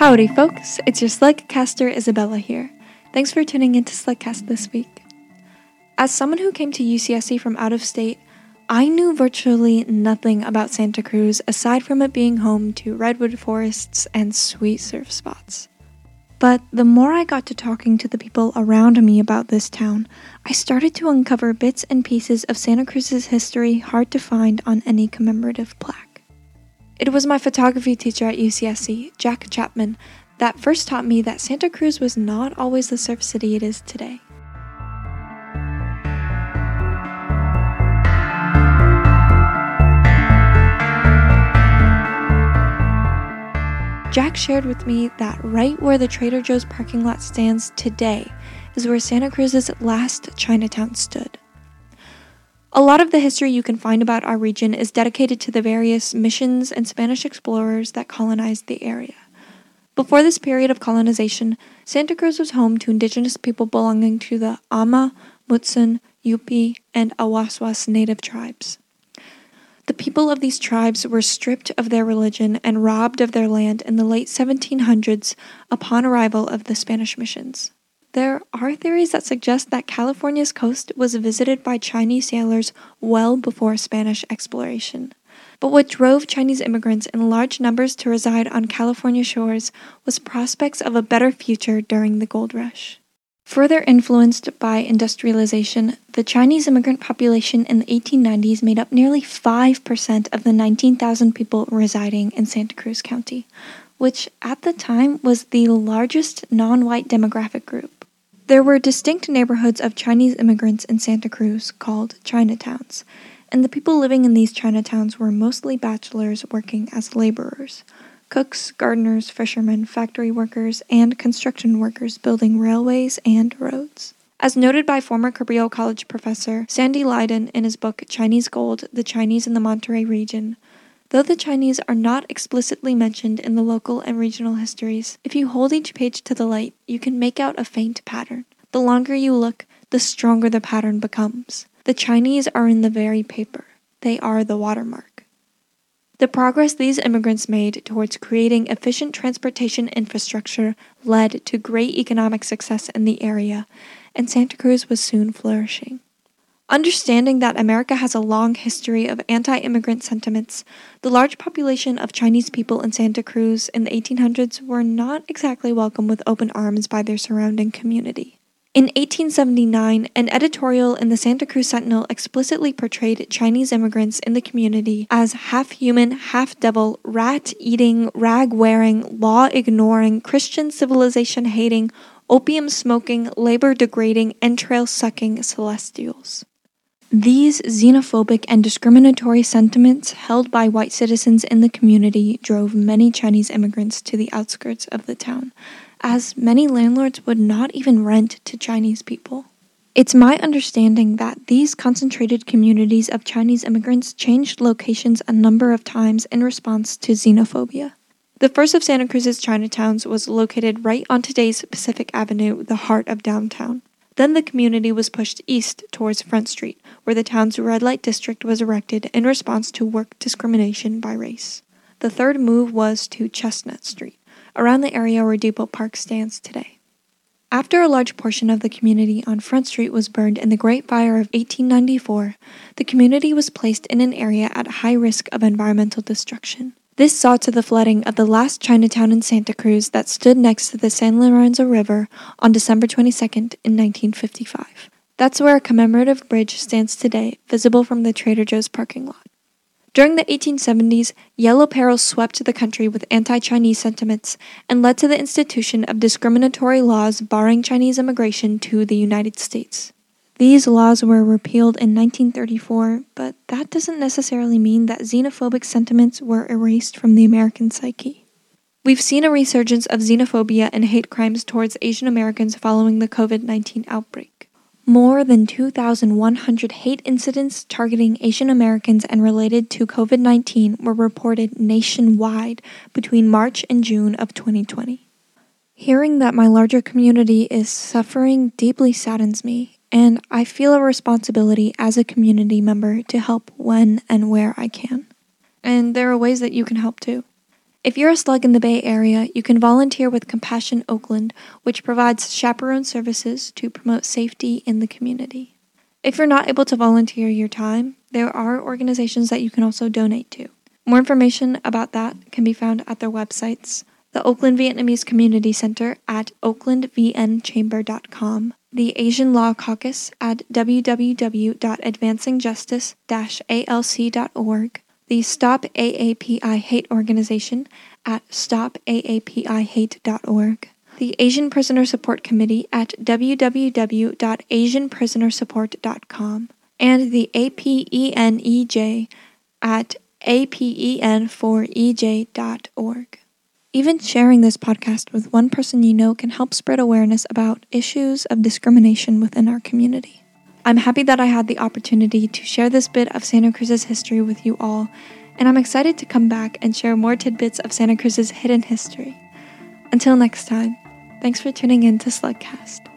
Howdy, folks. It's your Slugcaster Isabella here. Thanks for tuning into Slugcast this week. As someone who came to UCSC from out of state, I knew virtually nothing about Santa Cruz aside from it being home to redwood forests and sweet surf spots. But the more I got to talking to the people around me about this town, I started to uncover bits and pieces of Santa Cruz's history hard to find on any commemorative plaque. It was my photography teacher at UCSC, Jack Chapman, that first taught me that Santa Cruz was not always the surf city it is today. Jack shared with me that right where the Trader Joe's parking lot stands today is where Santa Cruz's last Chinatown stood. A lot of the history you can find about our region is dedicated to the various missions and Spanish explorers that colonized the area. Before this period of colonization, Santa Cruz was home to indigenous people belonging to the Amah, Mutsun, Yupi, and Awaswas native tribes. The people of these tribes were stripped of their religion and robbed of their land in the late 1700s upon arrival of the Spanish missions. There are theories that suggest that California's coast was visited by Chinese sailors well before Spanish exploration. But what drove Chinese immigrants in large numbers to reside on California shores was prospects of a better future during the gold rush. Further influenced by industrialization, the Chinese immigrant population in the 1890s made up nearly 5% of the 19,000 people residing in Santa Cruz County, which at the time was the largest non white demographic group. There were distinct neighborhoods of Chinese immigrants in Santa Cruz called Chinatowns, and the people living in these Chinatowns were mostly bachelors working as laborers cooks, gardeners, fishermen, factory workers, and construction workers building railways and roads. As noted by former Cabrillo College professor Sandy Lydon in his book Chinese Gold The Chinese in the Monterey Region, Though the Chinese are not explicitly mentioned in the local and regional histories, if you hold each page to the light, you can make out a faint pattern. The longer you look, the stronger the pattern becomes. The Chinese are in the very paper, they are the watermark. The progress these immigrants made towards creating efficient transportation infrastructure led to great economic success in the area, and Santa Cruz was soon flourishing. Understanding that America has a long history of anti immigrant sentiments, the large population of Chinese people in Santa Cruz in the 1800s were not exactly welcomed with open arms by their surrounding community. In 1879, an editorial in the Santa Cruz Sentinel explicitly portrayed Chinese immigrants in the community as half human, half devil, rat eating, rag wearing, law ignoring, Christian civilization hating, opium smoking, labor degrading, entrail sucking celestials. These xenophobic and discriminatory sentiments held by white citizens in the community drove many Chinese immigrants to the outskirts of the town, as many landlords would not even rent to Chinese people. It's my understanding that these concentrated communities of Chinese immigrants changed locations a number of times in response to xenophobia. The first of Santa Cruz's Chinatowns was located right on today's Pacific Avenue, the heart of downtown. Then the community was pushed east towards Front Street, where the town's red light district was erected in response to work discrimination by race. The third move was to Chestnut Street, around the area where Depot Park stands today. After a large portion of the community on Front Street was burned in the Great Fire of 1894, the community was placed in an area at high risk of environmental destruction. This saw to the flooding of the last Chinatown in Santa Cruz that stood next to the San Lorenzo River on December 22nd in 1955. That's where a commemorative bridge stands today, visible from the Trader Joe's parking lot. During the 1870s, yellow peril swept the country with anti Chinese sentiments and led to the institution of discriminatory laws barring Chinese immigration to the United States. These laws were repealed in 1934, but that doesn't necessarily mean that xenophobic sentiments were erased from the American psyche. We've seen a resurgence of xenophobia and hate crimes towards Asian Americans following the COVID 19 outbreak. More than 2,100 hate incidents targeting Asian Americans and related to COVID 19 were reported nationwide between March and June of 2020. Hearing that my larger community is suffering deeply saddens me, and I feel a responsibility as a community member to help when and where I can. And there are ways that you can help too. If you're a slug in the Bay Area, you can volunteer with Compassion Oakland, which provides chaperone services to promote safety in the community. If you're not able to volunteer your time, there are organizations that you can also donate to. More information about that can be found at their websites the Oakland Vietnamese Community Center at oaklandvnchamber.com, the Asian Law Caucus at www.advancingjustice-alc.org, the Stop AAPI Hate organization at stopaapihate.org, the Asian Prisoner Support Committee at www.asianprisonersupport.com, and the APENEJ at apen4ej.org. Even sharing this podcast with one person you know can help spread awareness about issues of discrimination within our community. I'm happy that I had the opportunity to share this bit of Santa Cruz's history with you all, and I'm excited to come back and share more tidbits of Santa Cruz's hidden history. Until next time, thanks for tuning in to Slugcast.